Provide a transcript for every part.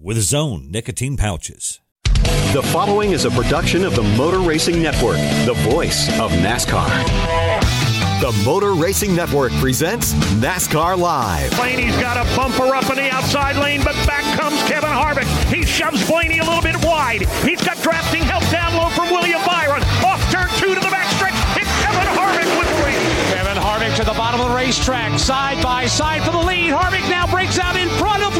with Zone nicotine pouches. The following is a production of the Motor Racing Network, the voice of NASCAR. The Motor Racing Network presents NASCAR Live. Blaney's got a bumper up in the outside lane, but back comes Kevin Harvick. He shoves Blaney a little bit wide. He's got drafting help down low from William Byron. Off turn two to the backstretch. It's Kevin Harvick with the lead. Kevin Harvick to the bottom of the racetrack, side by side for the lead. Harvick now breaks out in front. He'll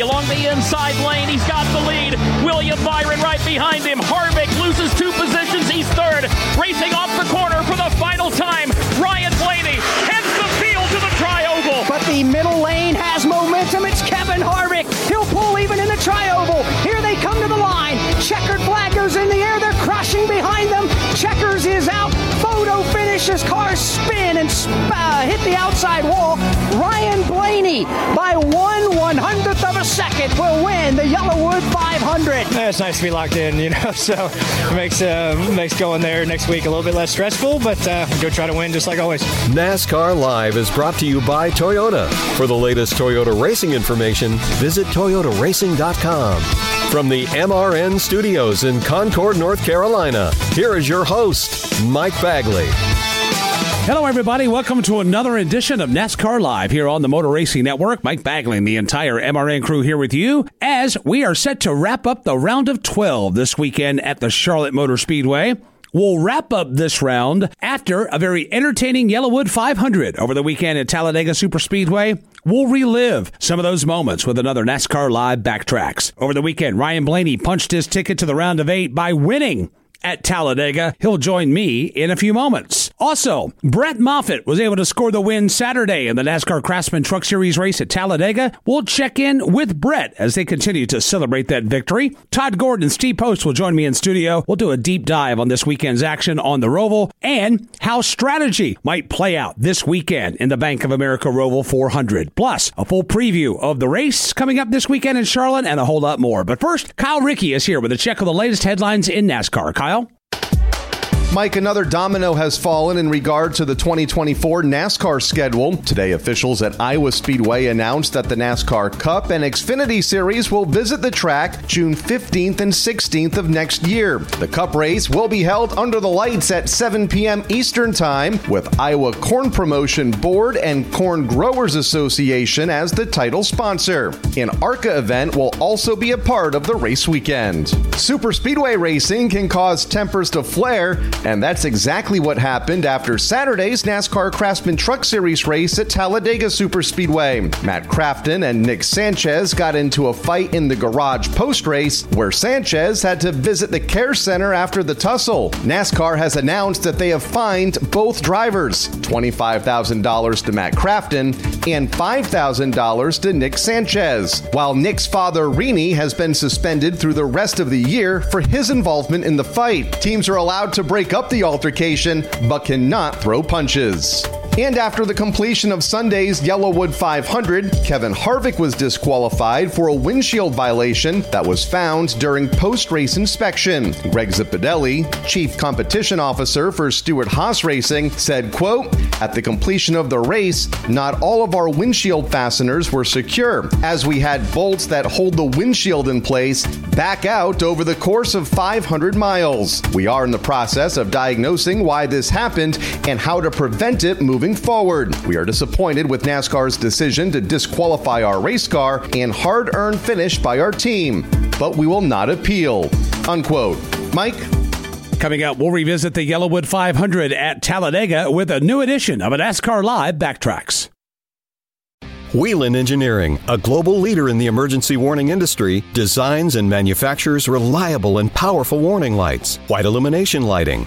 Along the inside lane. He's got the lead. William Byron right behind him. Harvick loses two positions. He's third. Racing off the corner for the final time. Ryan Blaney heads the field to the tri-oval. But the middle lane has momentum. It's Kevin Harvick. He'll pull even in the tri-oval. Here they come to the line. Checkered flag goes in the air. They're crashing behind them. Checkers is out. Photo finishes. Cars spin and uh, hit the outside wall. Ryan Blaney, by one one a second, will win the YellaWood 500. Yeah, it's nice to be locked in, you know. So it makes uh, makes going there next week a little bit less stressful, but uh, go try to win just like always. NASCAR Live is brought to you by Toyota. For the latest Toyota racing information, visit toyotaracing.com. From the MRN studios in Concord, North Carolina, here is your host, Mike Bagley. Hello, everybody. Welcome to another edition of NASCAR Live here on the Motor Racing Network. Mike Bagley and the entire MRN crew here with you as we are set to wrap up the round of 12 this weekend at the Charlotte Motor Speedway. We'll wrap up this round after a very entertaining YellaWood 500 over the weekend at Talladega Superspeedway. We'll relive some of those moments with another NASCAR Live Backtracks. Over the weekend, Ryan Blaney punched his ticket to the round of eight by winning at Talladega. He'll join me in a few moments. Also, Brett Moffitt was able to score the win Saturday in the NASCAR Craftsman Truck Series race at Talladega. We'll check in with Brett as they continue to celebrate that victory. Todd Gordon and Steve Post will join me in studio. We'll do a deep dive on this weekend's action on the Roval and how strategy might play out this weekend in the Bank of America Roval 400. Plus, a full preview of the race coming up this weekend in Charlotte and a whole lot more. But first, Kyle Rickey is here with a check of the latest headlines in NASCAR. Kyle? Mike, another domino has fallen in regard to the 2024 NASCAR schedule. Today, officials at Iowa Speedway announced that the NASCAR Cup and Xfinity Series will visit the track June 15th and 16th of next year. The Cup race will be held under the lights at 7 p.m. Eastern Time with Iowa Corn Promotion Board and Corn Growers Association as the title sponsor. An ARCA event will also be a part of the race weekend. Super Speedway racing can cause tempers to flare and that's exactly what happened after Saturday's NASCAR Craftsman Truck Series race at Talladega Superspeedway. Matt Crafton and Nick Sanchez got into a fight in the garage post race, where Sanchez had to visit the care center after the tussle. NASCAR has announced that they have fined both drivers $25,000 to Matt Crafton and $5,000 to Nick Sanchez, while Nick's father, Rini, has been suspended through the rest of the year for his involvement in the fight. Teams are allowed to break up the altercation, but cannot throw punches. And after the completion of Sunday's YellaWood 500, Kevin Harvick was disqualified for a windshield violation that was found during post race inspection. Greg Zipadelli, chief competition officer for Stewart Haas Racing, said, quote, At the completion of the race, not all of our windshield fasteners were secure, as we had bolts that hold the windshield in place back out over the course of 500 miles. We are in the process of diagnosing why this happened and how to prevent it moving moving forward. We are disappointed with NASCAR's decision to disqualify our race car and hard earned finish by our team, but we will not appeal. Unquote. Mike? Coming up, we'll revisit the YellaWood 500 at Talladega with a new edition of a NASCAR Live Backtracks. Whelen Engineering, a global leader in the emergency warning industry, designs and manufactures reliable and powerful warning lights, white illumination lighting,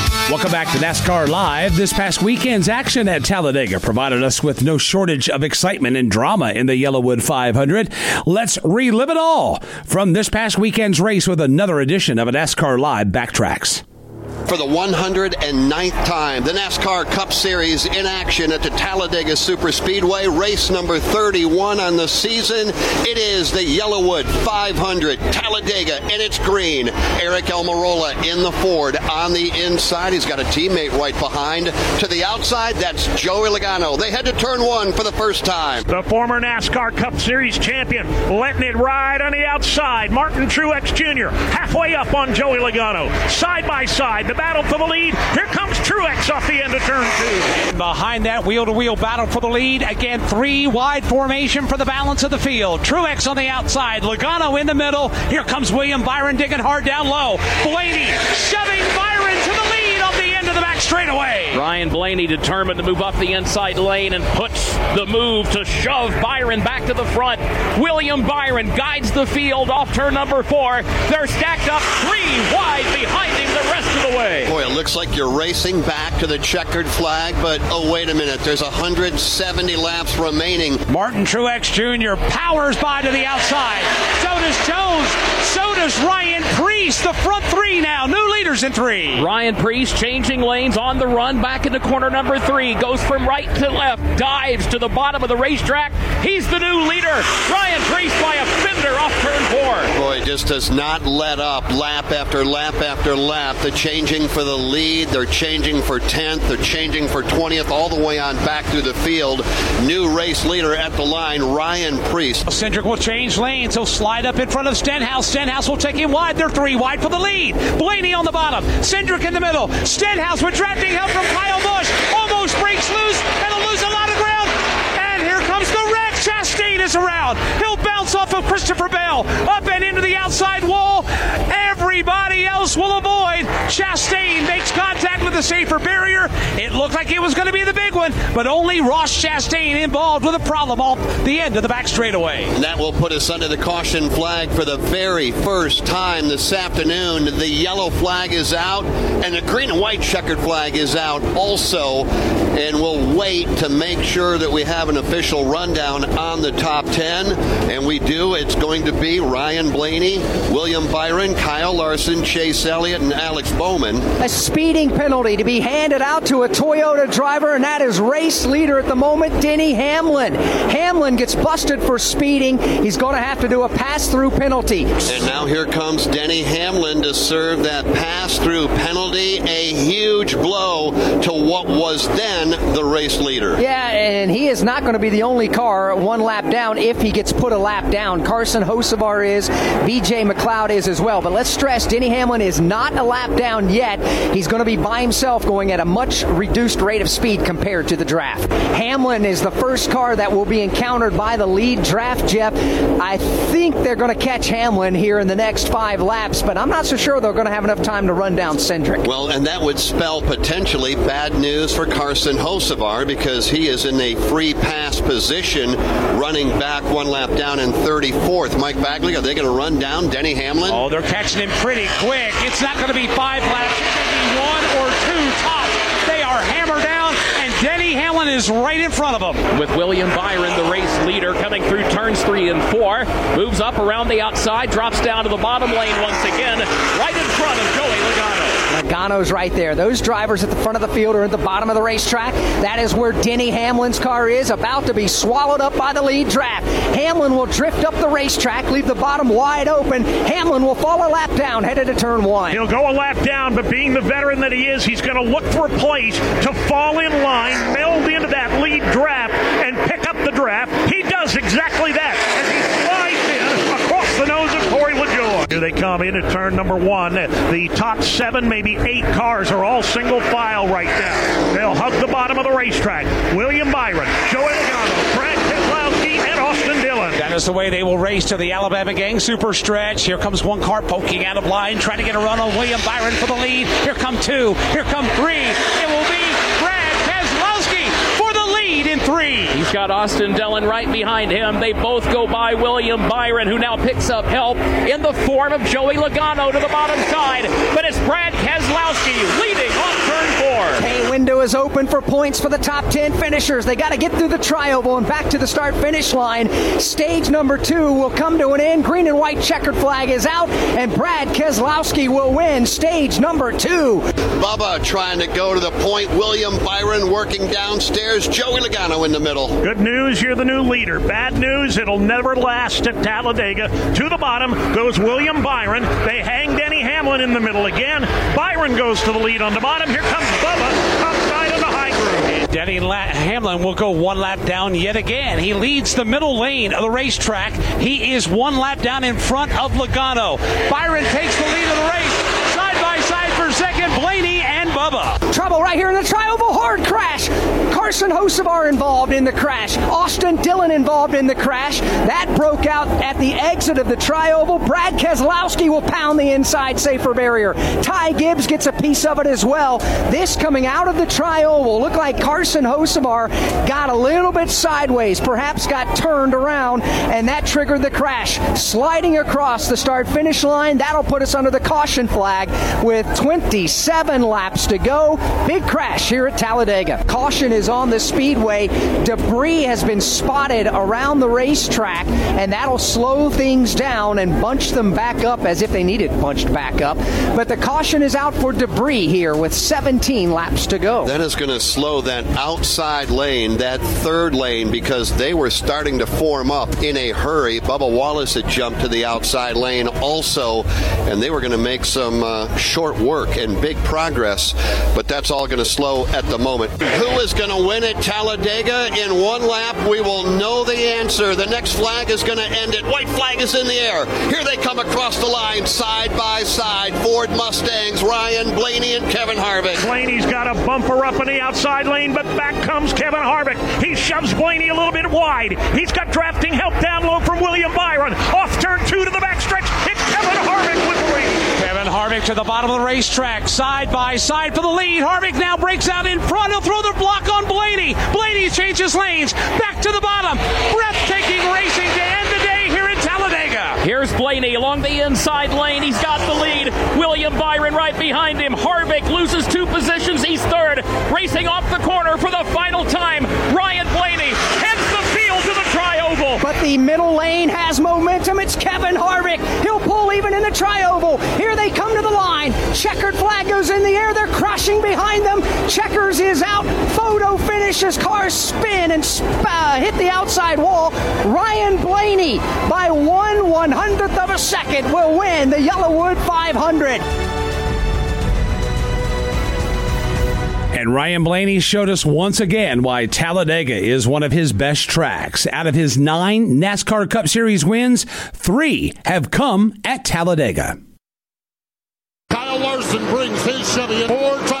Welcome back to NASCAR Live. This past weekend's action at Talladega provided us with no shortage of excitement and drama in the YellaWood 500. Let's relive it all from this past weekend's race with another edition of a NASCAR Live Backtracks for the 109th time. The NASCAR Cup Series in action at the Talladega Superspeedway, race number 31 on the season. It is the YellaWood 500 Talladega and its green. Eric Almirola in the Ford on the inside. He's got a teammate right behind. To the outside, that's Joey Logano. They head to turn one for the first time. The former NASCAR Cup Series champion letting it ride on the outside. Martin Truex Jr. halfway up on Joey Logano. Side by side the battle for the lead. Here comes Truex off the end of turn two. And behind that wheel to wheel battle for the lead. Again, three wide formation for the balance of the field. Truex on the outside, Logano in the middle. Here comes William Byron digging hard down low. Blaney shoving Byron to the lead off the end of the back straightaway. Ryan Blaney determined to move up the inside lane and puts the move to shove Byron back to the front. William Byron guides the field off turn number four. They're stacked up three wide behind him the rest of the way. Boy, it looks like you're racing back to the checkered flag, but oh, wait a minute. There's 170 laps remaining. Martin Truex Jr. powers by to the outside. So does Jones. So does Ryan Preece. The front three now. New leaders in three. Ryan Preece changing lanes on the run back into corner number three. Goes from right to left. Dives to the bottom of the racetrack. He's the new leader. Ryan Preece by a fender off turn four. Boy, just does not let up lap after lap after lap. The changing for the lead. They're changing for 10th. They're changing for 20th, all the way on back through the field. New race leader at the line, Ryan Preece. Cindric will change lanes. He'll slide up in front of Stenhouse. Stenhouse will take him wide. They're three wide for the lead. Blaney on the bottom. Cindric in the middle. Stenhouse with drafting help from Kyle Busch. Almost breaks loose. and will lose a lot of ground. And here comes the wreck. Chastain is around. He'll bounce off of Christopher Bell. Up and into the outside wall. Everybody else will avoid. Chastain makes contact with the safer barrier. It looked like it was going to be the big one, but only Ross Chastain involved with a problem off the end of the back straightaway. And that will put us under the caution flag for the very first time this afternoon. The yellow flag is out, and the green and white checkered flag is out also. And we'll wait to make sure that we have an official rundown on the top 10. And we do. It's going to be Ryan Blaney, William Byron, Kyle Larson, Chase Elliott, and Alex Bowman. A speeding penalty to be handed out to a Toyota driver, and that is race leader at the moment, Denny Hamlin. Hamlin gets busted for speeding. He's going to have to do a pass through penalty. And now here comes Denny Hamlin to serve that pass through penalty. A huge blow to what was then the race leader. Yeah, and he is not going to be the only car one lap down if he gets put a lap down. Carson Hocevar is, BJ McLeod is as well. But let's stress Denny Hamlin is not a lap down yet. He's going to be by himself going at a much reduced rate of speed compared to the draft. Hamlin is the first car that will be encountered by the lead draft, Jeff. I think they're going to catch Hamlin here in the next five laps, but I'm not so sure they're going to have enough time to run down Cindric. Well, and that would spell potentially bad news for Carson Hocevar because he is in a free pass position running back one lap down in 34th. Mike Bagley, are they going to run down Denny Hamlin? Oh, they're catching him pretty quick. It's not going to be five laps. It's going to be one or two tops. They are hammered down, and Denny Hamlin is right in front of them. With William Byron, the race leader, coming through turns three and four, moves up around the outside, drops down to the bottom lane once again, right in front of Joey Logano. Logano's right there. Those drivers at the front of the field are at the bottom of the racetrack. That is where Denny Hamlin's car is, about to be swallowed up by the lead draft. Hamlin will drift up the racetrack, leave the bottom wide open. Hamlin will fall a lap down, headed to turn one. He'll go a lap down, but being the veteran that he is, he's going to look for a place to fall in line, meld into that lead draft, and pick up the draft. He does exactly that as he slides in across the nose of Corey LaJoie. Here they come in turn number one. The top seven, maybe eight cars are all single file right now. They'll hug the bottom of the racetrack. William Byron, Joey Logano, Brad Keselowski, and Austin Dillon. That is the way they will race to the Alabama Gang Super Stretch. Here comes one car poking out of line, trying to get a run on William Byron for the lead. Here come two. Here come three. It will be Brad Keselowski for the lead in three. He's got Austin Dillon right behind him. They both go by William Byron, who now picks up help in the form of Joey Logano to the bottom side. But it's Brad Keselowski leading on turn four. Pay window is open for points for the top 10 finishers. They got to get through the trioval and back to the start finish line. Stage number two will come to an end. Green and white checkered flag is out, and Brad Keselowski will win stage number two. Bubba trying to go to the point. William Byron working downstairs. Joey Logano in the middle. Good news, you're the new leader. Bad news, it'll never last at Talladega. To the bottom goes William Byron. They hang Denny Hamlin in the middle again. Byron goes to the lead on the bottom. Here comes Bubba outside on the high groove. Denny Hamlin will go one lap down yet again. He leads the middle lane of the racetrack. He is one lap down in front of Logano. Byron takes the lead of the race. Side by side for second, Blaney Bubba. Trouble right here in the trioval. Hard crash. Carson Hocevar involved in the crash. Austin Dillon involved in the crash. That broke out at the exit of the trioval. Brad Keselowski will pound the inside safer barrier. Ty Gibbs gets a piece of it as well. This coming out of the trioval looked like Carson Hocevar got a little bit sideways, perhaps got turned around, and that triggered the crash. Sliding across the start finish line, that'll put us under the caution flag with 27 laps to go. Big crash here at Talladega. Caution is on the speedway. Debris has been spotted around the racetrack, and that'll slow things down and bunch them back up as if they needed bunched back up. But the caution is out for debris here with 17 laps to go. That is going to slow that outside lane, that third lane, because they were starting to form up in a hurry. Bubba Wallace had jumped to the outside lane also, and they were going to make some uh, short work and big progress, but that's all going to slow at the moment. Who is going to win at Talladega in one lap? We will know the answer. The next flag is going to end it. White flag is in the air. Here they come across the line, side by side. Ford Mustangs, Ryan Blaney and Kevin Harvick. Blaney's got a bumper up in the outside lane, but back comes Kevin Harvick. He shoves Blaney a little bit wide. He's got drafting help down low from William Byron. Off turn two to the backstretch. It's Kevin Harvick with the lead. Kevin Harvick to the bottom of the racetrack, side by side for the lead. Harvick now breaks out in front. He'll throw the block on Blaney. Blaney changes lanes, back to the bottom. Breathtaking racing to end the day here in Talladega. Here's Blaney along the inside lane. He's got the lead. William Byron right behind him. Harvick loses two positions. He's third. Racing off the corner for the final time. Ryan Blaney heads the field to the trioval. But the middle lane has momentum. It's Kevin Harvick. He'll pull even in the trioval. Here they come to the line. Checkered flag goes in the air. They're crashing behind them. Checkers is out. Photo finishes. Cars spin and sp- uh, hit the outside wall. Ryan Blaney, by one one hundredth of a second, will win the YellaWood 500. And Ryan Blaney showed us once again why Talladega is one of his best tracks. Out of his nine NASCAR Cup Series wins, three have come at Talladega. Kyle Larson brings his Chevy in.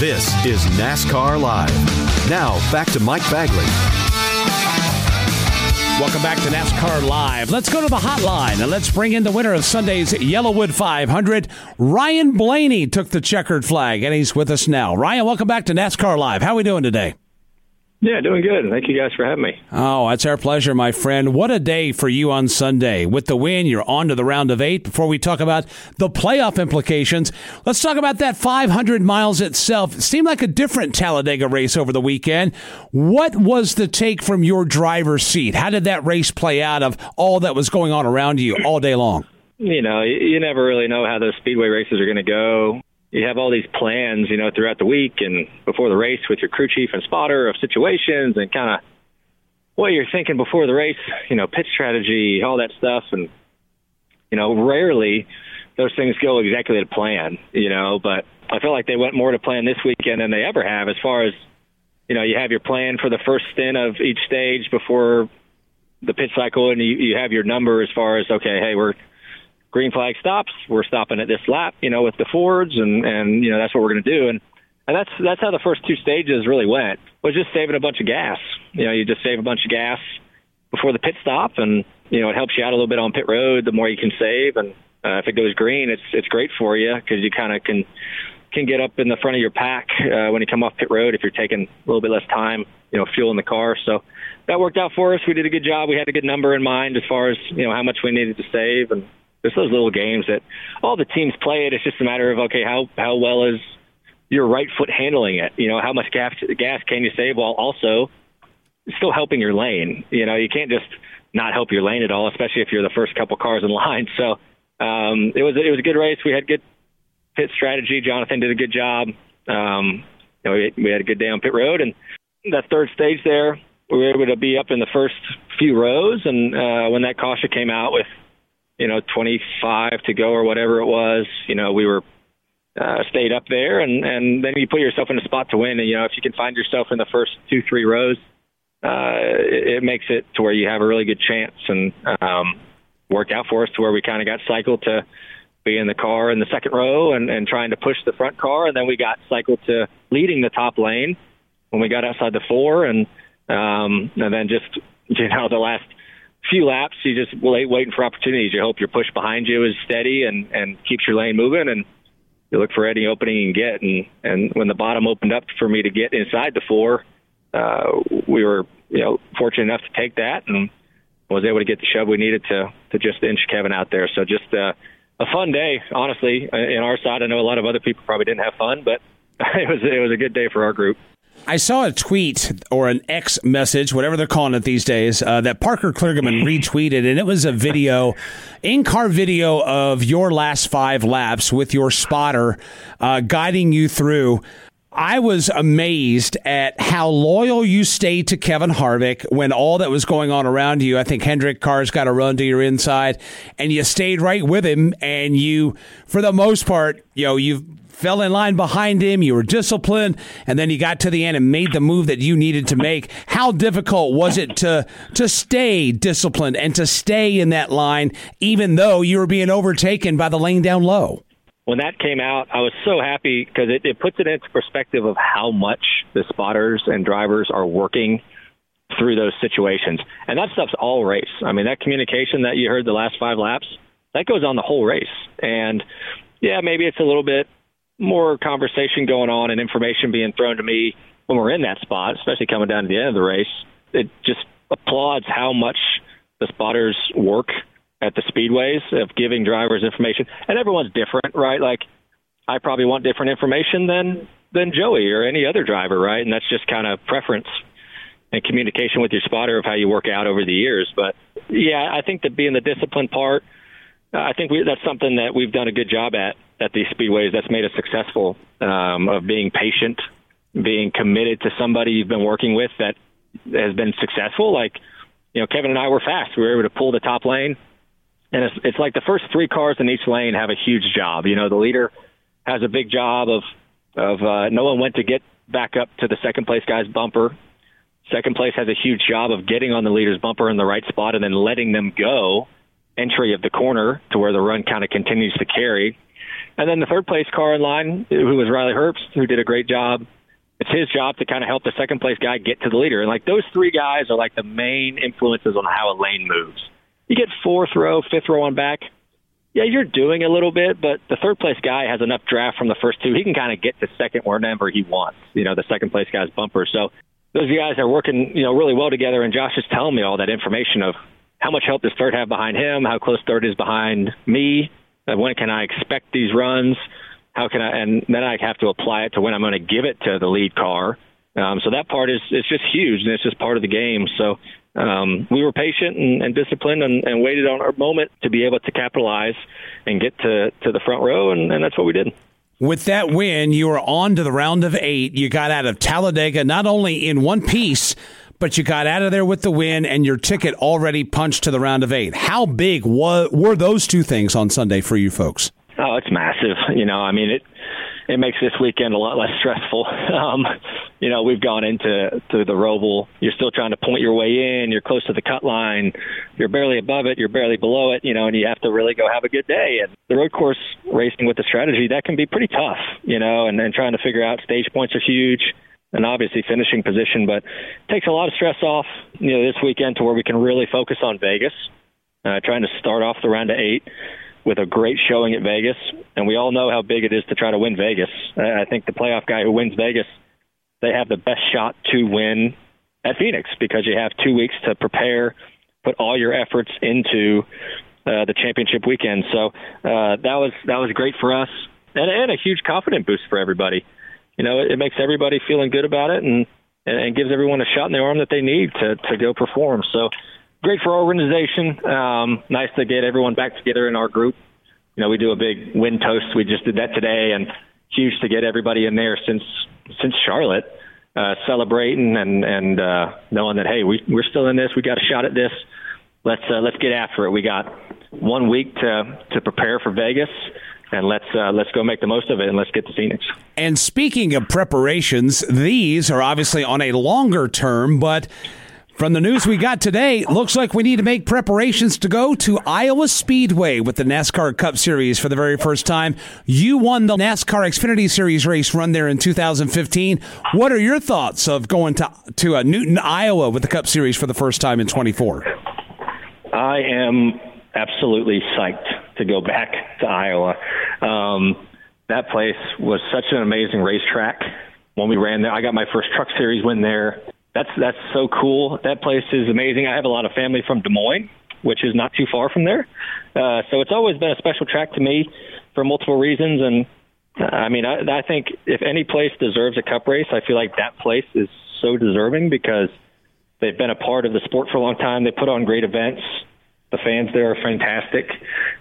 This is NASCAR Live. Now, back to Mike Bagley. Welcome back to NASCAR Live. Let's go to the hotline and let's bring in the winner of Sunday's YellaWood 500. Ryan Blaney took the checkered flag, and he's with us now. Ryan, welcome back to NASCAR Live. How are we doing today? Yeah, doing good. Thank you guys for having me. Oh, it's our pleasure, my friend. What a day for you on Sunday. With the win, you're on to the round of eight. Before we talk about the playoff implications, let's talk about that 500 miles itself. It seemed like a different Talladega race over the weekend. What was the take from your driver's seat? How did that race play out of all that was going on around you all day long? You know, you never really know how those speedway races are going to go you have all these plans, you know, throughout the week and before the race with your crew chief and spotter of situations and kind of what you're thinking before the race, you know, pitch strategy, all that stuff. And, you know, rarely those things go exactly to plan, you know, but I feel like they went more to plan this weekend than they ever have as far as, you know, you have your plan for the first stint of each stage before the pit cycle and you, you have your number as far as, okay, hey, we're, green flag stops, we're stopping at this lap, you know, with the Fords, and and you know that's what we're going to do, and and that's that's how the first two stages really went. Was just saving a bunch of gas. You know, you just save a bunch of gas before the pit stop, and you know it helps you out a little bit on pit road. The more you can save, and uh, if it goes green, it's it's great for you because you kind of can can get up in the front of your pack uh, when you come off pit road if you're taking a little bit less time, you know, fueling the car. So that worked out for us. We did a good job. We had a good number in mind as far as you know how much we needed to save, and there's those little games that all the teams play it. It's just a matter of okay, how how well is your right foot handling it? You know, how much gas gas can you save while also still helping your lane? You know, you can't just not help your lane at all, especially if you're the first couple cars in line. So um, it was it was a good race. We had good pit strategy. Jonathan did a good job. Um, you know, we, we had a good day on pit road, and that third stage there, we were able to be up in the first few rows. And uh, when that caution came out with you know, 25 to go or whatever it was, you know, we were uh, stayed up there, and and then you put yourself in a spot to win. And you know, if you can find yourself in the first two three rows, uh, it, it makes it to where you have a really good chance. And um, worked out for us to where we kind of got cycled to be in the car in the second row and, and trying to push the front car, and then we got cycled to leading the top lane when we got outside the four, and um, and then just you know the last few laps, you just wait, waiting for opportunities. You hope your push behind you is steady and and keeps your lane moving, and you look for any opening you can get. And and when the bottom opened up for me to get inside the four, uh, we were you know fortunate enough to take that and was able to get the shove we needed to to just inch Kevin out there. So just uh, a fun day, honestly. In our side, I know a lot of other people probably didn't have fun, but it was it was a good day for our group. I saw a tweet or an X message, whatever they're calling it these days, uh, that Parker Kligerman retweeted, and it was a video, in car video of your last five laps with your spotter uh, guiding you through. I was amazed at how loyal you stayed to Kevin Harvick when all that was going on around you. I think Hendrick cars got to run to your inside, and you stayed right with him. And you, for the most part, you know, you've fell in line behind him, you were disciplined, and then you got to the end and made the move that you needed to make. How difficult was it to to stay disciplined and to stay in that line, even though you were being overtaken by the lane down low? When that came out, I was so happy because it, it puts it into perspective of how much the spotters and drivers are working through those situations. And that stuff's all race. I mean, that communication that you heard the last five laps, that goes on the whole race. And yeah, maybe it's a little bit more conversation going on and information being thrown to me when we're in that spot, especially coming down to the end of the race. It just applauds how much the spotters work at the speedways of giving drivers information. And everyone's different, right? Like I probably want different information than than Joey or any other driver, right? And that's just kind of preference and communication with your spotter of how you work out over the years. But yeah, I think that being the disciplined part, I think we, that's something that we've done a good job at at these speedways that's made us successful um, of being patient, being committed to somebody you've been working with that has been successful. Like, you know, Kevin and I were fast. We were able to pull the top lane. And it's, it's like the first three cars in each lane have a huge job. You know, the leader has a big job of, of uh, no one went to get back up to the second place guy's bumper. Second place has a huge job of getting on the leader's bumper in the right spot and then letting them go entry of the corner to where the run kind of continues to carry. And then the third place car in line, who was Riley Herbst, who did a great job it's his job to kind of help the second place guy get to the leader. And like those three guys are like the main influences on how a lane moves. You get fourth row, fifth row on back. Yeah, you're doing a little bit, but the third place guy has enough draft from the first two. He can kind of get to second wherever he wants. You know, the second place guy's bumper. So those guys are working, you know, really well together. And Josh is telling me all that information of how much help does third have behind him, how close third is behind me, when can I expect these runs, how can I, and then I have to apply it to when I'm going to give it to the lead car. Um, so that part is it's just huge, and it's just part of the game. So um, we were patient and, and disciplined and, and waited on our moment to be able to capitalize and get to, to the front row, and, and that's what we did. With that win, you are on to the round of eight. You got out of Talladega not only in one piece, but you got out of there with the win and your ticket already punched to the round of eight. How big were those two things on Sunday for you folks? Oh, it's massive. You know, I mean, it it makes this weekend a lot less stressful. Um, you know, we've gone into to the Roval. You're still trying to point your way in. You're close to the cut line. You're barely above it. You're barely below it. You know, and you have to really go have a good day. And the road course racing with the strategy that can be pretty tough. You know, and then trying to figure out stage points are huge and obviously finishing position, but takes a lot of stress off, you know, this weekend to where we can really focus on Vegas, uh, trying to start off the round of eight with a great showing at Vegas. And we all know how big it is to try to win Vegas. I think the playoff guy who wins Vegas, they have the best shot to win at Phoenix because you have two weeks to prepare, put all your efforts into uh, the championship weekend. So uh, that was that was great for us, and, and a huge confidence boost for everybody you know, it, it makes everybody feeling good about it and, and gives everyone a shot in the arm that they need to, to go perform. So great for our organization. Um, nice to get everyone back together in our group. You know, we do a big win toast. We just did that today and huge to get everybody in there since, since Charlotte, uh, celebrating and, and, uh, knowing that, hey, we, we're still in this. We got a shot at this. Let's, uh, let's get after it. We got one week to, to prepare for Vegas and let's uh, let's go make the most of it and let's get to Phoenix. And speaking of preparations, these are obviously on a longer term, but from the news we got today, looks like we need to make preparations to go to Iowa Speedway with the NASCAR Cup Series for the very first time. You won the NASCAR Xfinity Series race run there in 2015. What are your thoughts of going to to uh, Newton, Iowa with the Cup Series for the first time in 24? I am absolutely psyched to go back to Iowa. Um, that place was such an amazing racetrack. When we ran there, I got my first Truck Series win there. That's that's so cool. That place is amazing. I have a lot of family from Des Moines, which is not too far from there. Uh, so it's always been a special track to me for multiple reasons. And uh, I mean, I, I think if any place deserves a Cup race, I feel like that place is so deserving because they've been a part of the sport for a long time. They put on great events the fans there are fantastic.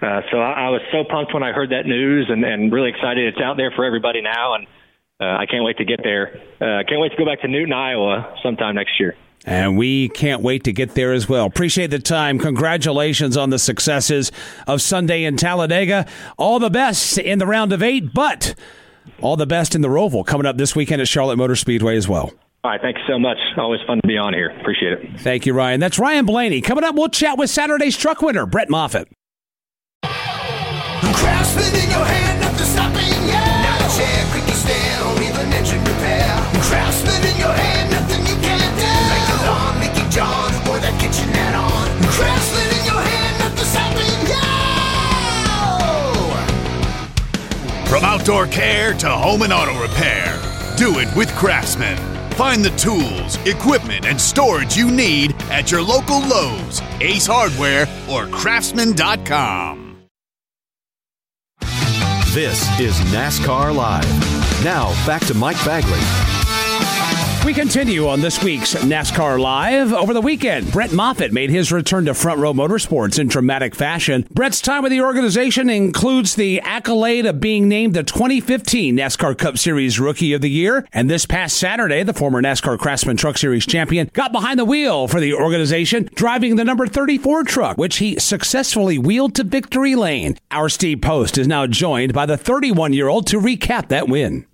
Uh, so I, I was so pumped when I heard that news and, and really excited. It's out there for everybody now, and uh, I can't wait to get there. Uh, can't wait to go back to Newton, Iowa sometime next year. And we can't wait to get there as well. Appreciate the time. Congratulations on the successes of Sunday in Talladega. All the best in the round of eight, but all the best in the Roval coming up this weekend at Charlotte Motor Speedway as well. All right, thank you so much. Always fun to be on here. Appreciate it. Thank you, Ryan. That's Ryan Blaney. Coming up, we'll chat with Saturday's truck winner, Brett Moffitt. From outdoor care to home and auto repair, do it with Craftsman. Find the tools, equipment, and storage you need at your local Lowe's, Ace Hardware, or Craftsman.com. This is NASCAR Live. Now, back to Mike Bagley. We continue on this week's NASCAR Live. Over the weekend, Brett Moffitt made his return to Front Row Motorsports in dramatic fashion. Brett's time with the organization includes the accolade of being named the 2015 NASCAR Cup Series Rookie of the Year. And this past Saturday, the former NASCAR Craftsman Truck Series champion got behind the wheel for the organization, driving the number 34 truck, which he successfully wheeled to victory lane. Our Steve Post is now joined by the 31 year old to recap that win.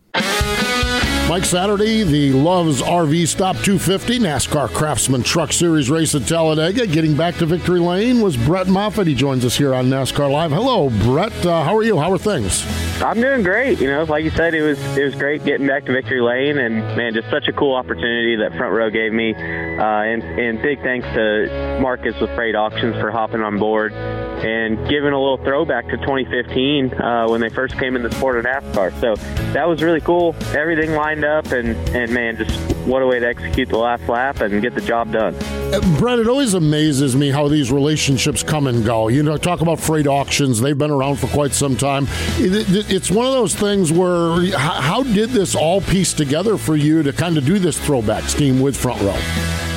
Mike Saturday, the Loves RV Stop 250 NASCAR Craftsman Truck Series race at Talladega. Getting back to victory lane was Brett Moffitt. He joins us here on NASCAR Live. Hello, Brett. Uh, how are you? How are things? I'm doing great. You know, like you said, it was it was great getting back to victory lane, and man, just such a cool opportunity that front row gave me. Uh, and and big thanks to Marcus with Freight Auctions for hopping on board and giving a little throwback to 2015 uh, when they first came in the sport of NASCAR. So that was really cool. Everything lined up, and and man, just what a way to execute the last lap and get the job done. Uh, Brett, it always amazes me how these relationships come and go. You know, talk about freight auctions; they've been around for quite some time. It, it, it's one of those things where how did this all piece together for you to kind of do this throwback scheme with Front Row?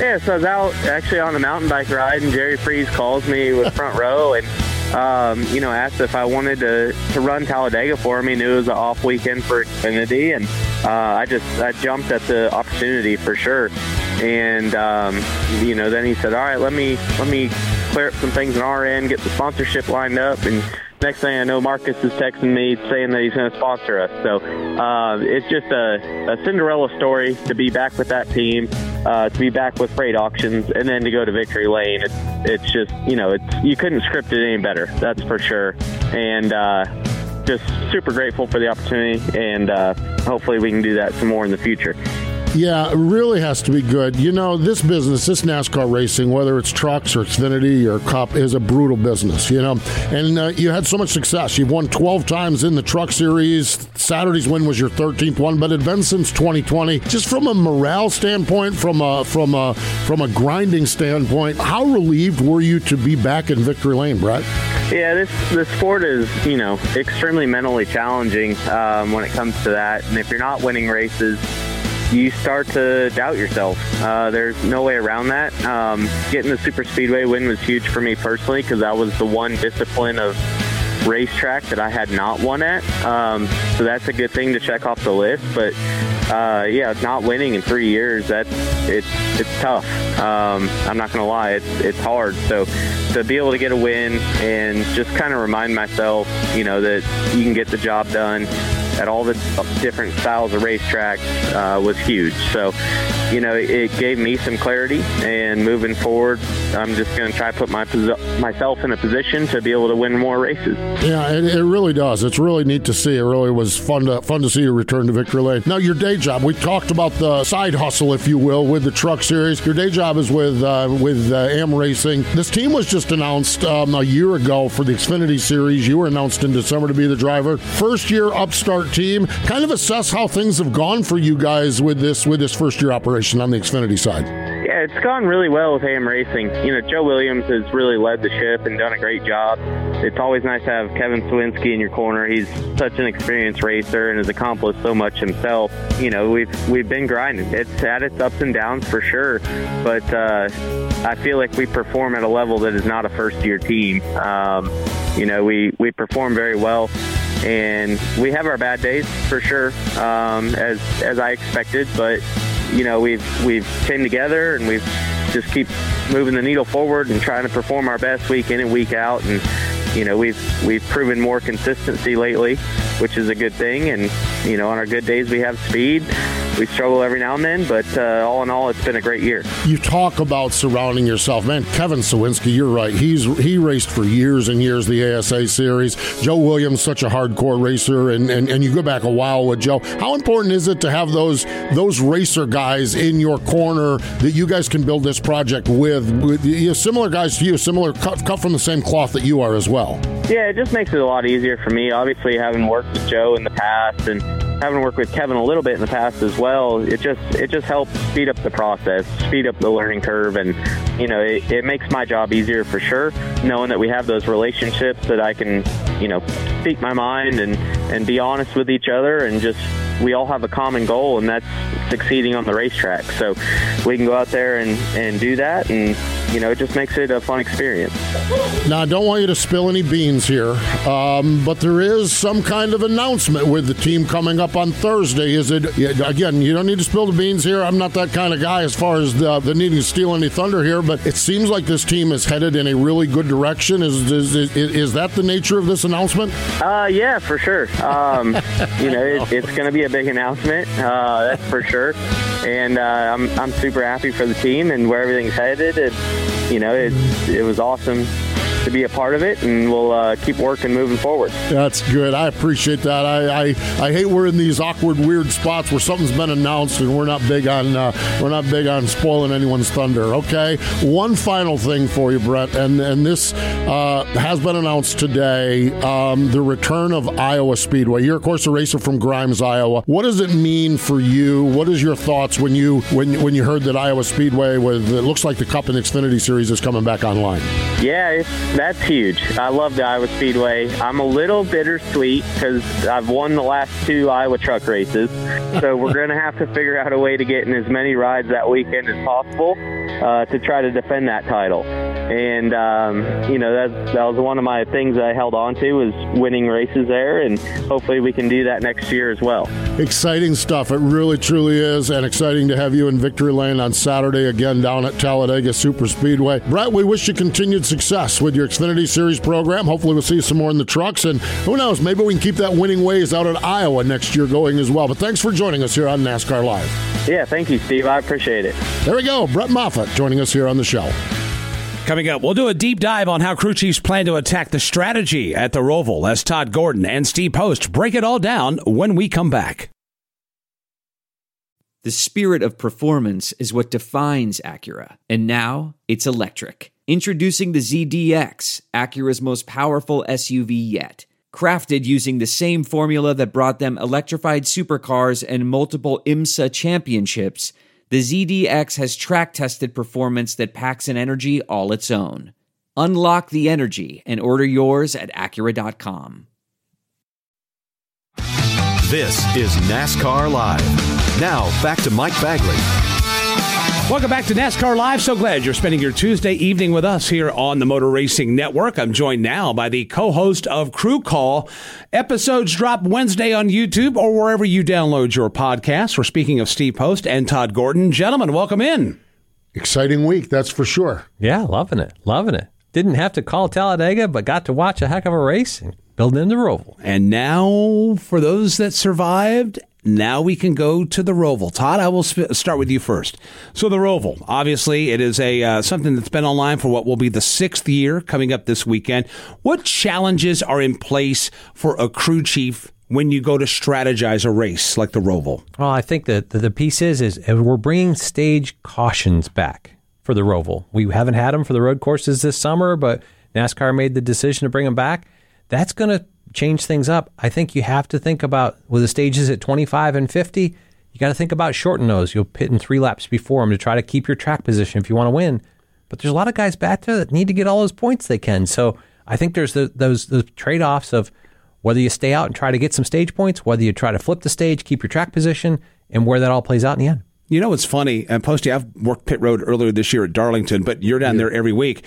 Yeah, so I was out actually on a mountain bike ride, and Jerry Freeze calls me with Front Row and. Um, you know, asked if I wanted to, to run Talladega for him. He knew it was an off weekend for Xfinity, and uh, I just I jumped at the opportunity for sure. And um, you know, then he said, "All right, let me let me clear up some things on our end, get the sponsorship lined up, and next thing I know, Marcus is texting me saying that he's going to sponsor us. So uh, it's just a, a, Cinderella story to be back with that team, uh, to be back with freight auctions, and then to go to victory lane. It's, it's just you know, it's you couldn't script it any better. That's for sure. And uh, just super grateful for the opportunity, and uh, hopefully we can do that some more in the future. Yeah, it really has to be good. You know, this business, this NASCAR racing, whether it's trucks or Xfinity or Cup, is a brutal business, you know. And uh, you had so much success. You've won 12 times in the Truck Series. Saturday's win was your 13th one, but it's been since 2020. Just from a morale standpoint, from a from a from a grinding standpoint, how relieved were you to be back in victory lane, Brett? Yeah, this this sport is you know extremely mentally challenging um, when it comes to that, and if you're not winning races you start to doubt yourself. Uh, there's no way around that. Um, getting the super speedway win was huge for me personally because that was the one discipline of racetrack that I had not won at. Um, so that's a good thing to check off the list. But uh, yeah, not winning in three years that's it's it's tough. Um, I'm not gonna lie, it's it's hard. So to be able to get a win and just kind of remind myself, you know, that you can get the job done at all the different styles of racetracks uh, was huge. So, you know, it gave me some clarity. And moving forward, I'm just going to try to put my myself in a position to be able to win more races. Yeah, it, it, really does. It's really neat to see. It really was fun to fun to see you return to victory lane. Now, your day job. We talked about the side hustle, if you will, with the truck series. Your day job is with uh, with uh, AM Racing. This team was just announced um, a year ago for the Xfinity Series. You were announced in December to be the driver. First year upstart team. Kind of assess how things have gone for you guys with this with this first year operation on the Xfinity side. Yeah, it's gone really well with AM Racing. You know, Joe Williams has really led the ship and done a great job. It's always nice to have Kevin Cywinski in your corner. He's such an experienced racer and has accomplished so much himself. You know, we've we've been grinding. It's had its ups and downs for sure, but uh, I feel like we perform at a level that is not a first year team. Um, you know, we we perform very well and we have our bad days for sure, um, as as I expected. But you know, we've we've came together and we've just keep moving the needle forward and trying to perform our best week in and week out. And you know, we've we've proven more consistency lately, which is a good thing. And you know, on our good days, we have speed we struggle every now and then, but uh, all in all, it's been a great year. You talk about surrounding yourself, man. Kevin Cywinski, you're right. He's he raced for years and years the ASA series. Joe Williams, such a hardcore racer, and, and, and you go back a while with Joe. How important is it to have those those racer guys in your corner that you guys can build this project with? with you know, similar guys to you, similar cut, cut from the same cloth that you are as well. Yeah, it just makes it a lot easier for me. Obviously, having worked with Joe in the past and having worked with Kevin a little bit in the past as well, it just it just helps speed up the process, speed up the learning curve, and you know it, it makes my job easier for sure, knowing that we have those relationships that I can you know speak my mind and and be honest with each other and just we all have a common goal and that's succeeding on the racetrack. So we can go out there and and do that and you know, it just makes it a fun experience. Now, I don't want you to spill any beans here, um, but there is some kind of announcement with the team coming up on Thursday. Is it, again, you don't need to spill the beans here. I'm not that kind of guy as far as the, the needing to steal any thunder here, but it seems like this team is headed in a really good direction. Is, is, is, is that the nature of this announcement? Uh, yeah, for sure. Um, you know, it, it's going to be a big announcement, uh, that's for sure. And uh, I'm, I'm super happy for the team and where everything's headed. And, you know, it, it was awesome to be a part of it, and we'll uh, keep working moving forward. That's good. I appreciate that. I, I, I hate we're in these awkward, weird spots where something's been announced and we're not big on uh, we're not big on spoiling anyone's thunder. Okay. One final thing for you, Brett, and and this uh, has been announced today. Um, the return of Iowa Speedway. You're of course a racer from Grimes, Iowa. What does it mean for you? What is your thoughts when you when when you heard that Iowa Speedway with it looks like the Cup and Xfinity Series is coming back online? Yeah, it's that's huge. I love the Iowa Speedway. I'm a little bittersweet because I've won the last two Iowa truck races. So we're going to have to figure out a way to get in as many rides that weekend as possible uh, to try to defend that title. And, um, you know, that, that was one of my things I held on to was winning races there. And hopefully we can do that next year as well. Exciting stuff. It really, truly is. And exciting to have you in Victory Lane on Saturday again down at Talladega Super Speedway. Brett, we wish you continued success with your Xfinity Series program. Hopefully, we'll see some more in the trucks. And who knows, maybe we can keep that winning ways out at Iowa next year going as well. But thanks for joining us here on NASCAR Live. Yeah, thank you, Steve. I appreciate it. There we go. Brett Moffitt joining us here on the show. Coming up, we'll do a deep dive on how crew chiefs plan to attack the strategy at the Roval as Todd Gordon and Steve Post break it all down when we come back. The spirit of performance is what defines Acura, and now it's electric. Introducing the ZDX, Acura's most powerful SUV yet. Crafted using the same formula that brought them electrified supercars and multiple IMSA championships, the ZDX has track tested performance that packs an energy all its own. Unlock the energy and order yours at Acura.com. This is NASCAR Live. Now, back to Mike Bagley. Welcome back to NASCAR Live. So glad you're spending your Tuesday evening with us here on the Motor Racing Network. I'm joined now by the co host of Crew Call. Episodes drop Wednesday on YouTube or wherever you download your podcasts. We're speaking of Steve Post and Todd Gordon. Gentlemen, welcome in. Exciting week, that's for sure. Yeah, loving it. Loving it. Didn't have to call Talladega, but got to watch a heck of a race and build in the Roval. And now, for those that survived now we can go to the Roval. Todd, I will sp- start with you first. So the Roval, obviously, it is a uh, something that's been online for what will be the sixth year coming up this weekend. What challenges are in place for a crew chief when you go to strategize a race like the Roval? Well, I think that the, piece is is we're bringing stage cautions back for the Roval. We haven't had them for the road courses this summer, but NASCAR made the decision to bring them back. That's going to change things up, I think you have to think about with the stages at 25 and 50, you got to think about shorten those. You'll pit in three laps before them to try to keep your track position if you want to win. But there's a lot of guys back there that need to get all those points they can. So I think there's the, those the trade offs of whether you stay out and try to get some stage points, whether you try to flip the stage, keep your track position, and where that all plays out in the end. You know what's funny? And Posty, I've worked pit road earlier this year at Darlington, but you're down yeah. there every week.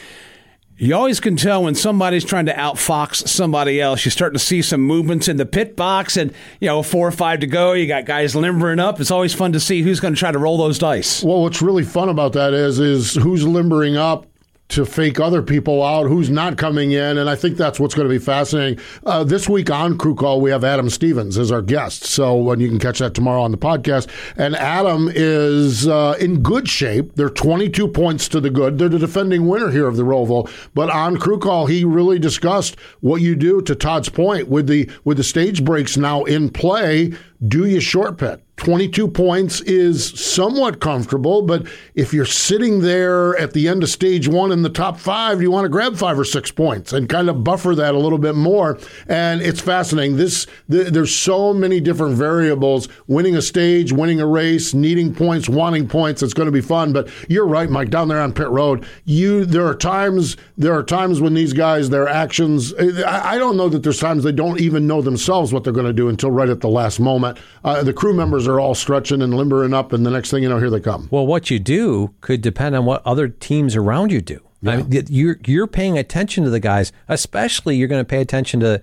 You always can tell when somebody's trying to outfox somebody else. You start to see some movements in the pit box, and you know, four or five to go. You got guys limbering up. It's always fun to see who's going to try to roll those dice. Well, what's really fun about that is is who's limbering up to fake other people out who's not coming in. And I think that's what's going to be fascinating. Uh, this week on Crew Call, we have Adam Stevens as our guest. So when you can catch that tomorrow on the podcast. And Adam is uh, in good shape. They're 22 points to the good. They're the defending winner here of the Roval. But on Crew Call, he really discussed what you do to Todd's point with the with the stage breaks now in play. Do you short pit? 22 points is somewhat comfortable, but if you're sitting there at the end of stage one in the top five, you want to grab five or six points and kind of buffer that a little bit more. And it's fascinating. This there's so many different variables. Winning a stage, winning a race, needing points, wanting points. It's going to be fun. But you're right, Mike. Down there on pit road, you there are times there are times when these guys their actions. I, I don't know that there's times they don't even know themselves what they're going to do until right at the last moment. Uh, the crew members are all stretching and limbering up, and the next thing you know, here they come. Well, what you do could depend on what other teams around you do. I mean, you're you're paying attention to the guys, especially you're going to pay attention to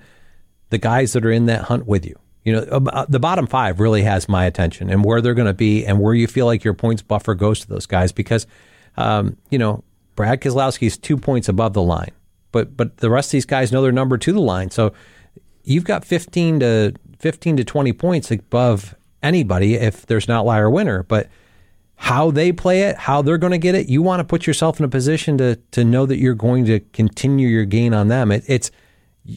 the guys that are in that hunt with you. You know, uh, the bottom five really has my attention, and where they're going to be, and where you feel like your points buffer goes to those guys, because um, you know Brad Keselowski's two points above the line, but but the rest of these guys know their number to the line, so you've got 15 to 15 to 20 points above anybody if there's not liar winner, but how they play it, how they're going to get it, you want to put yourself in a position to to know that you're going to continue your gain on them. It, it's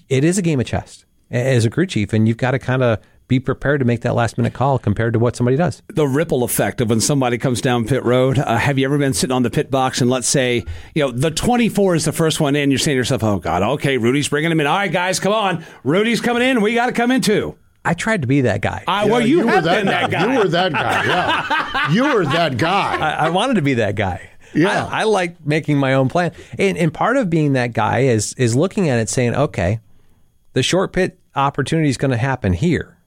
it is a game of chess as a crew chief, and you've got to kind of be prepared to make that last minute call compared to what somebody does. The ripple effect of when somebody comes down pit road. Uh, have you ever been sitting on the pit box and let's say, you know, the 24 is the first one in, you're saying to yourself, oh God, okay, Rudy's bringing him in. All right, guys, come on. Rudy's coming in. We got to come in too. I tried to be that guy. I, well, you, you were that been that guy. You were that guy. Yeah, you were that guy. I, I wanted to be that guy. Yeah. I, I like making my own plan, and, and part of being that guy is is looking at it, saying, okay, the short pit opportunity is going to happen here.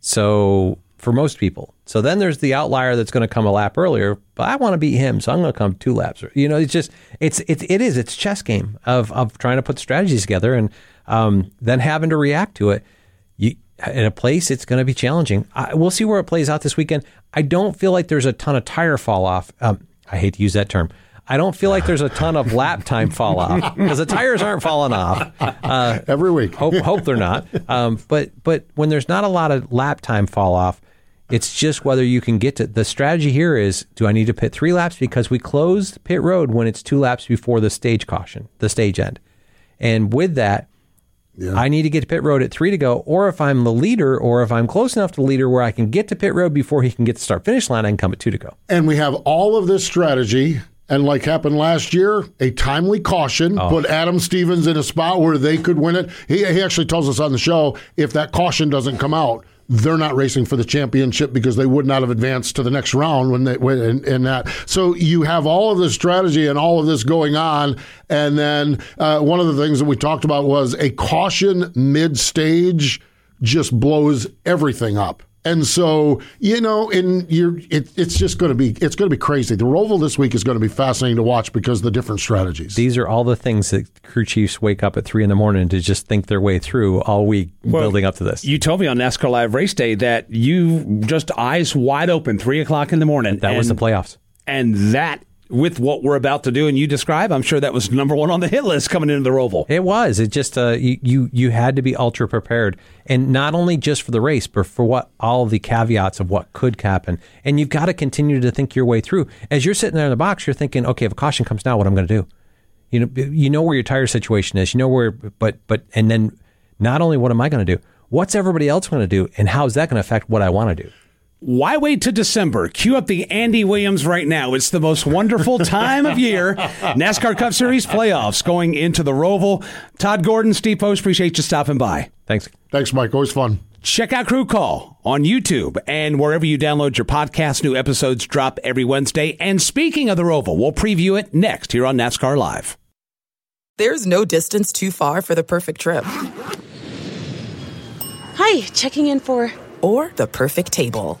So for most people, so then there's the outlier that's going to come a lap earlier, but I want to beat him, so I'm going to come two laps. You know, it's just it's it's it is it's chess game of of trying to put strategies together and um, then having to react to it. In a place it's going to be challenging. I, we'll see where it plays out this weekend. I don't feel like there's a ton of tire fall off. Um, I hate to use that term. I don't feel like there's a ton of lap time fall off because the tires aren't falling off uh, every week. hope hope they're not. Um, but but when there's not a lot of lap time fall off, it's just whether you can get to the strategy here is do I need to pit three laps because we closed pit road when it's two laps before the stage caution, the stage end, and with that. I need to get to pit road at three to go, or if I'm the leader, or if I'm close enough to the leader where I can get to pit road before he can get to start finish line, I can come at two to go. And we have all of this strategy. And like happened last year, a timely caution Oh. put Adam Stevens in a spot where they could win it. He, he actually tells us on the show if that caution doesn't come out, they're not racing for the championship because they would not have advanced to the next round when they when in, in that. So you have all of this strategy and all of this going on, and then uh, one of the things that we talked about was a caution mid stage just blows everything up. And so, you know, and you're it, it's just going to be it's going to be crazy. The Roval this week is going to be fascinating to watch because of the different strategies. These are all the things that crew chiefs wake up at three in the morning to just think their way through all week building up to this. You told me on NASCAR Live Race Day that you just eyes wide open, three o'clock in the morning. That was the playoffs. And that, with what we're about to do and you describe, I'm sure that was number one on the hit list coming into the Roval. It was. It just uh, you, you had to be ultra prepared, and not only just for the race, but for what all the caveats of what could happen. And you've got to continue to think your way through. As you're sitting there in the box, you're thinking, okay, if a caution comes now, what I'm going to do? You know, you know where your tire situation is. You know where, but but and then not only what am I going to do? What's everybody else going to do, and how is that going to affect what I want to do? Why wait to December? Cue up the Andy Williams right now. It's the most wonderful time of year. NASCAR Cup Series playoffs going into the Roval. Todd Gordon, Steve Post, appreciate you stopping by. Thanks. Thanks, Mike. Always fun. Check out Crew Call on YouTube and wherever you download your podcast. New episodes drop every Wednesday. And speaking of the Roval, we'll preview it next here on NASCAR Live. There's no distance too far for the perfect trip. Hi, checking in for. Or the perfect table.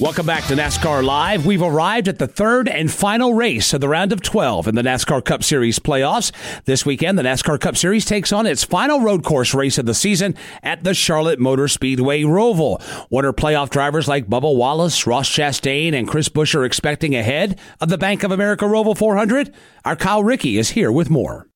Welcome back to NASCAR Live. We've arrived at the third and final race of the round of 12 in the NASCAR Cup Series playoffs. This weekend, the NASCAR Cup Series takes on its final road course race of the season at the Charlotte Motor Speedway Roval. What are playoff drivers like Bubba Wallace, Ross Chastain, and Chris Buescher are expecting ahead of the Bank of America Roval 400? Our Kyle Rickey is here with more.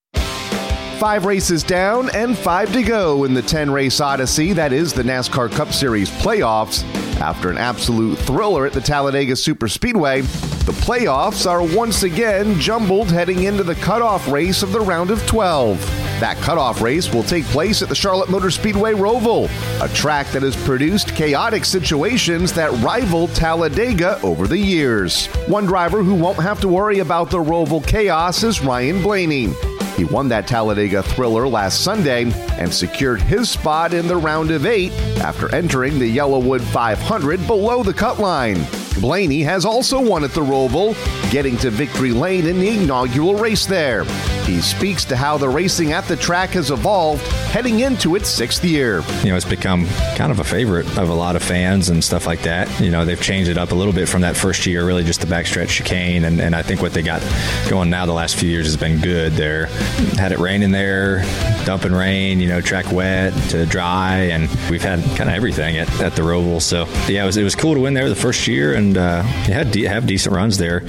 Five races down and five to go in the 10 race odyssey that is the NASCAR Cup Series playoffs. After an absolute thriller at the Talladega Superspeedway, the playoffs are once again jumbled heading into the cutoff race of the round of 12. That cutoff race will take place at the Charlotte Motor Speedway Roval, a track that has produced chaotic situations that rival Talladega over the years. One driver who won't have to worry about the Roval chaos is Ryan Blaney. He won that Talladega thriller last Sunday and secured his spot in the round of eight after entering the YellaWood 500 below the cut line. Blaney has also won at the Roval, getting to victory lane in the inaugural race there. Speaks to how the racing at the track has evolved heading into its sixth year. You know, it's become kind of a favorite of a lot of fans and stuff like that. You know, they've changed it up a little bit from that first year, really just the backstretch chicane. And, and I think what they got going now the last few years has been good. They're had it raining there, dumping rain, you know, track wet to dry, and we've had kind of everything at, at the Roval. So yeah, it was, it was cool to win there the first year, and uh, had de- have decent runs there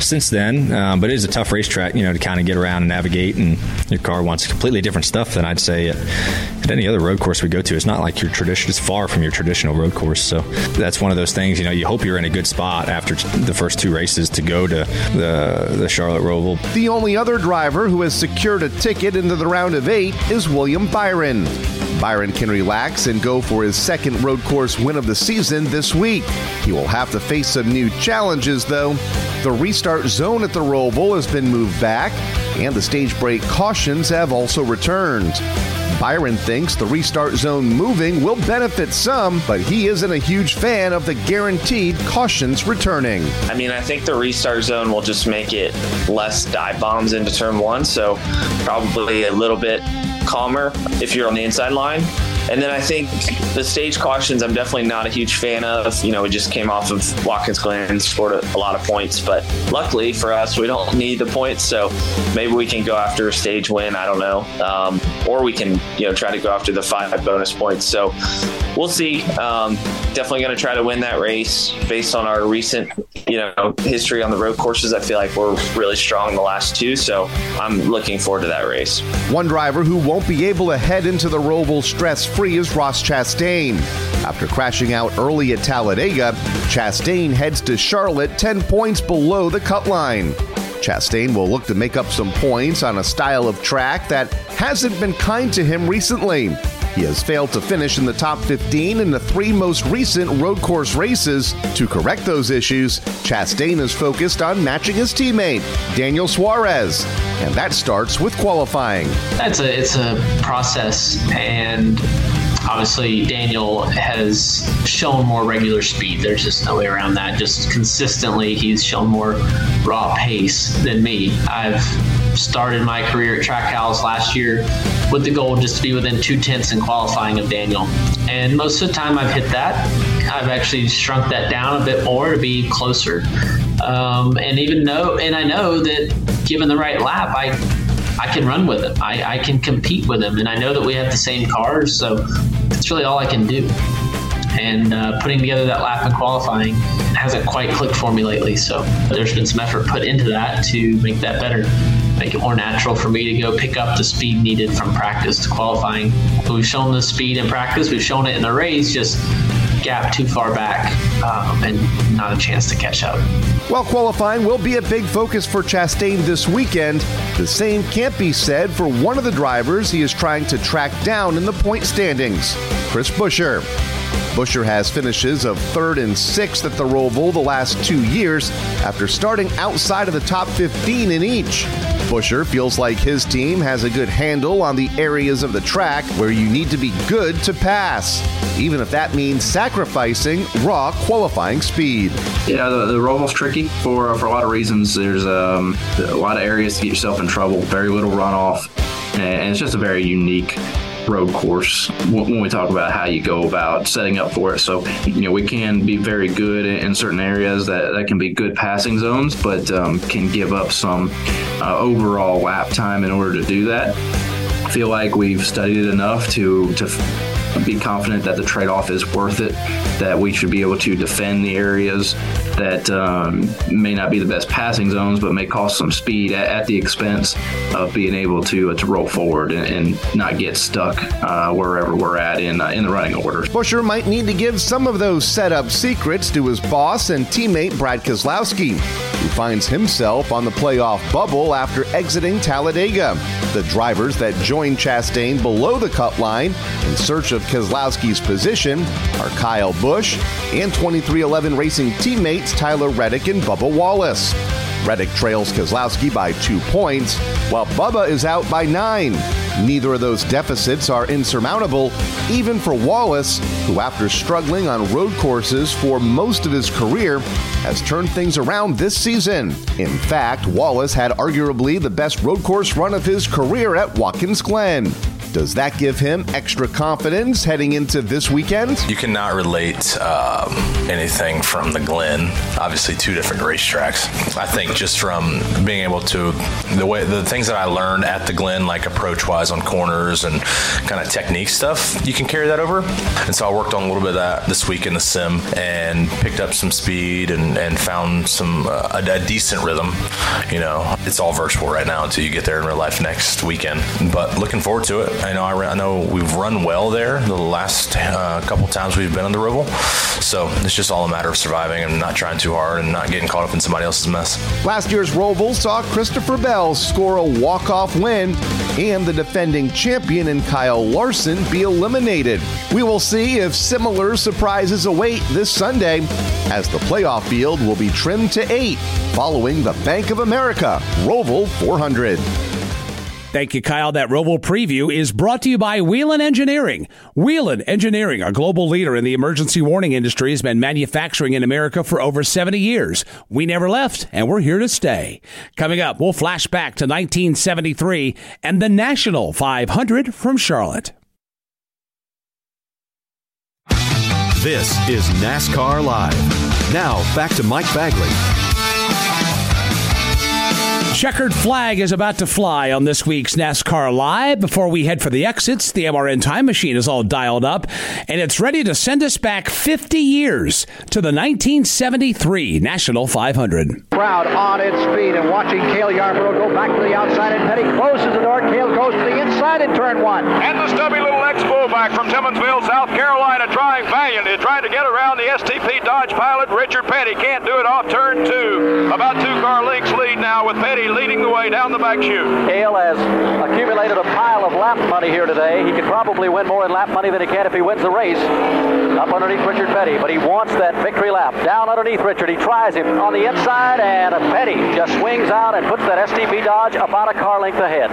since then. Um, but it is a tough racetrack, you know, to kind of get around and navigate, and your car wants completely different stuff than I'd say at, at any other road course we go to. It's not like your tradition; it's far from your traditional road course. So that's one of those things. You know, you hope you're in a good spot after the first two races to go to the the Charlotte Roval. The only other driver who has secured a ticket into the round of eight is William Byron. Byron can relax and go for his second road course win of the season this week. He will have to face some new challenges, though. The restart zone at the Roval has been moved back, and the stage break cautions have also returned. Byron thinks the restart zone moving will benefit some, but he isn't a huge fan of the guaranteed cautions returning. I mean, I think the restart zone will just make it less dive bombs into turn one, so probably a little bit calmer if you're on the inside line. And then I think the stage cautions, I'm definitely not a huge fan of. You know, we just came off of Watkins Glen, and scored a, a, lot of points, but luckily for us, we don't need the points. So maybe we can go after a stage win. I don't know. Um, or we can, you know, try to go after the five bonus points. So we'll see. Um, definitely going to try to win that race based on our recent, you know, history on the road courses. I feel like we're really strong the last two. So I'm looking forward to that race. One driver who won't be able to head into the Roval stress free is Ross Chastain. After crashing out early at Talladega, Chastain heads to Charlotte 10 points below the cut line. Chastain will look to make up some points on a style of track that hasn't been kind to him recently. He has failed to finish in the top 15 in the three most recent road course races. To correct those issues, Chastain is focused on matching his teammate, Daniel Suarez, and that starts with qualifying. It's a it's a process, and obviously Daniel has shown more regular speed. There's just no way around that. Just consistently, he's shown more raw pace than me. I've started my career at Trackhouse last year with the goal just to be within two tenths in qualifying of Daniel. And most of the time I've hit that. I've actually shrunk that down a bit more to be closer. Um, and even know, and I know that given the right lap, I I can run with him. I, I can compete with him, and I know that we have the same cars, so that's really all I can do. And uh, putting together that lap in qualifying hasn't quite clicked for me lately, so there's been some effort put into that to make that better make it more natural for me to go pick up the speed needed from practice to qualifying. We've shown the speed in practice, we've shown it in the race, just gap too far back um, and not a chance to catch up. While qualifying will be a big focus for Chastain this weekend, the same can't be said for one of the drivers he is trying to track down in the point standings, Chris Buescher. Buescher has finishes of third and sixth at the Roval the last two years after starting outside of the top 15 in each. Buescher feels like his team has a good handle on the areas of the track where you need to be good to pass, even if that means sacrificing raw qualifying speed. Yeah, the, the Roval's tricky for for a lot of reasons. There's um, a lot of areas to get yourself in trouble, very little runoff, and it's just a very unique road course when we talk about how you go about setting up for it. So, you know, we can be very good in certain areas that, that can be good passing zones, but um, can give up some uh, overall lap time in order to do that. Feel like we've studied it enough to to be confident that the trade-off is worth it. That we should be able to defend the areas that um, may not be the best passing zones, but may cost some speed at, at the expense of being able to uh, to roll forward and, and not get stuck uh, wherever we're at in uh, in the running order. Buescher might need to give some of those setup secrets to his boss and teammate Brad Keselowski. Who finds himself on the playoff bubble after exiting Talladega. The drivers that joined Chastain below the cut line in search of Keselowski's position are Kyle Busch and 23XI Racing teammates Tyler Reddick and Bubba Wallace. Reddick trails Keselowski by two points, while Bubba is out by nine. Neither of those deficits are insurmountable, even for Wallace, who, after struggling on road courses for most of his career, has turned things around this season. In fact, Wallace had arguably the best road course run of his career at Watkins Glen. Does that give him extra confidence heading into this weekend? You cannot relate um, anything from the Glen. Obviously, two different racetracks. I think just from being able to the way the things that I learned at the Glen, like approach wise on corners and kind of technique stuff, you can carry that over. And so I worked on a little bit of that this week in the sim and picked up some speed and, and found some uh, a, a decent rhythm. You know, it's all virtual right now until you get there in real life next weekend. But looking forward to it. I know I, I know we've run well there the last uh, couple times we've been on the Roval. So it's just all a matter of surviving and not trying too hard and not getting caught up in somebody else's mess. Last year's Roval saw Christopher Bell score a walk-off win and the defending champion in Kyle Larson be eliminated. We will see if similar surprises await this Sunday as the playoff field will be trimmed to eight following the Bank of America Roval 400. Thank you, Kyle. That Roval preview is brought to you by Whelen Engineering. Whelen Engineering, a global leader in the emergency warning industry, has been manufacturing in America for over 70 years. We never left, and we're here to stay. Coming up, we'll flash back to 1973 and the National 500 from Charlotte. This is NASCAR Live. Now, back to Mike Bagley. Checkered flag is about to fly on this week's NASCAR Live. Before we head for the exits, the MRN time machine is all dialed up, and it's ready to send us back 50 years to the 1973 National 500. Crowd on its feet and watching Cale Yarborough go back to the outside, and Petty closes the door. Cale goes to the inside in turn one. And the stubby little ex-fullback from Timmonsville, South Carolina, trying valiantly, trying to get around the STP Dodge pilot Richard Petty. Can't do it off turn two. About two car lengths lead now with Petty leading the way down the back chute. Cale has accumulated a pile of lap money here today. He could probably win more in lap money than he can if he wins the race. Up underneath Richard Petty, but he wants that victory lap. Down underneath Richard, he tries him on the inside, and Petty just swings out and puts that STP Dodge about a car length ahead.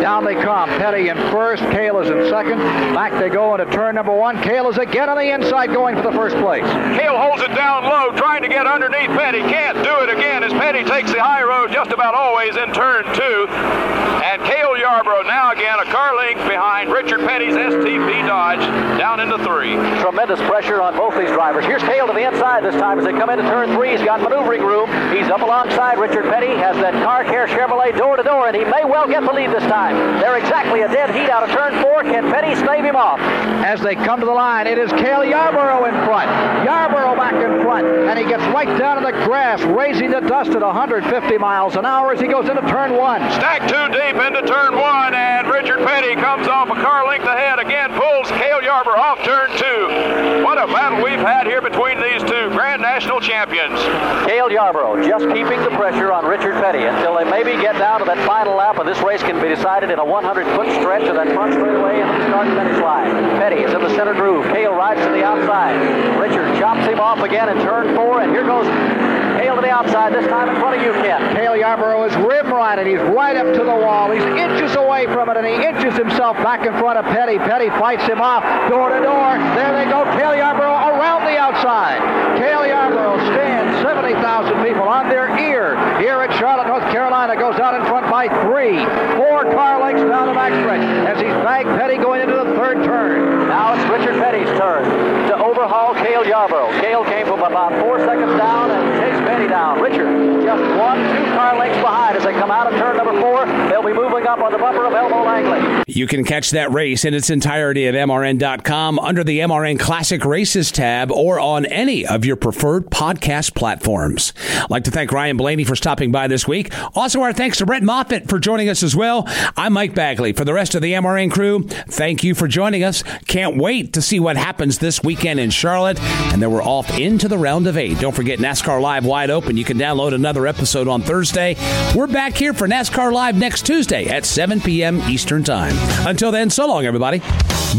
Down they come. Petty in first. Cale is in second. Back they go into turn number one. Cale is again on the inside going for the first place. Cale holds it down low, trying to get underneath Petty. Can't do it again as Petty takes the high road just about always in turn two. And Cale Yarborough now again a car length behind Richard Petty's STP Dodge down into three. Tremendous pressure on both these drivers. Here's Cale to the inside this time as they come into turn three. He's got maneuvering room. He's up alongside Richard Petty, has that car care Chevrolet door to door, and he may well get the lead this time. They're exactly a dead heat out of turn four. Can Petty stave him off? As they come to the line, it is Cale Yarborough in front. Yarborough back in front, and he gets right down in the grass, raising the dust at 150 miles an hour as he goes into turn one. Stacked too deep into turn one, and Richard Petty comes off a car length ahead again, pulls Cale Yarborough off turn two. What a battle we've had here between these two Grand National champions. Cale Yarborough just keeping the pressure on Richard Petty until they maybe get down to that final lap, and this race can be decided in a 100-foot stretch of that front straightaway into the start-finish line. Petty is in the center groove. Cale rides to the outside. Richard chops him off again in turn four, and here goes To the outside, this time in front of you, Ken. Cale Yarborough is rim riding. He's right up to the wall. He's inches away from it, and he inches himself back in front of Petty. Petty fights him off, door to door. There they go. Cale Yarborough around the outside. Cale Yarborough stands 70,000 people on their ear here at Charlotte, North Carolina. Goes out in front by three. Four car lengths down the backstretch as he's bagged Petty going into the third turn. Now it's Richard Petty's turn to overhaul Cale Yarborough. Cale came from about four seconds down and down. Richard just one, two car lengths behind as they come out of turn number four. Be moving up on the bumper of Elmo Langley. You can catch that race in its entirety at MRN.com under the MRN Classic Races tab or on any of your preferred podcast platforms. I'd like to thank Ryan Blaney for stopping by this week. Also, our thanks to Brett Moffitt for joining us as well. I'm Mike Bagley. For the rest of the MRN crew, thank you for joining us. Can't wait to see what happens this weekend in Charlotte. And then we're off into the round of eight. Don't forget NASCAR Live wide open. You can download another episode on Thursday. We're back here for NASCAR Live next Tuesday at 7 p.m. Eastern Time. Until then, so long, everybody.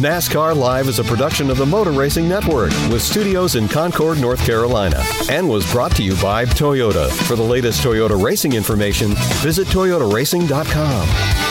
NASCAR Live is a production of the Motor Racing Network with studios in Concord, North Carolina, and was brought to you by Toyota. For the latest Toyota racing information, visit toyotaracing.com.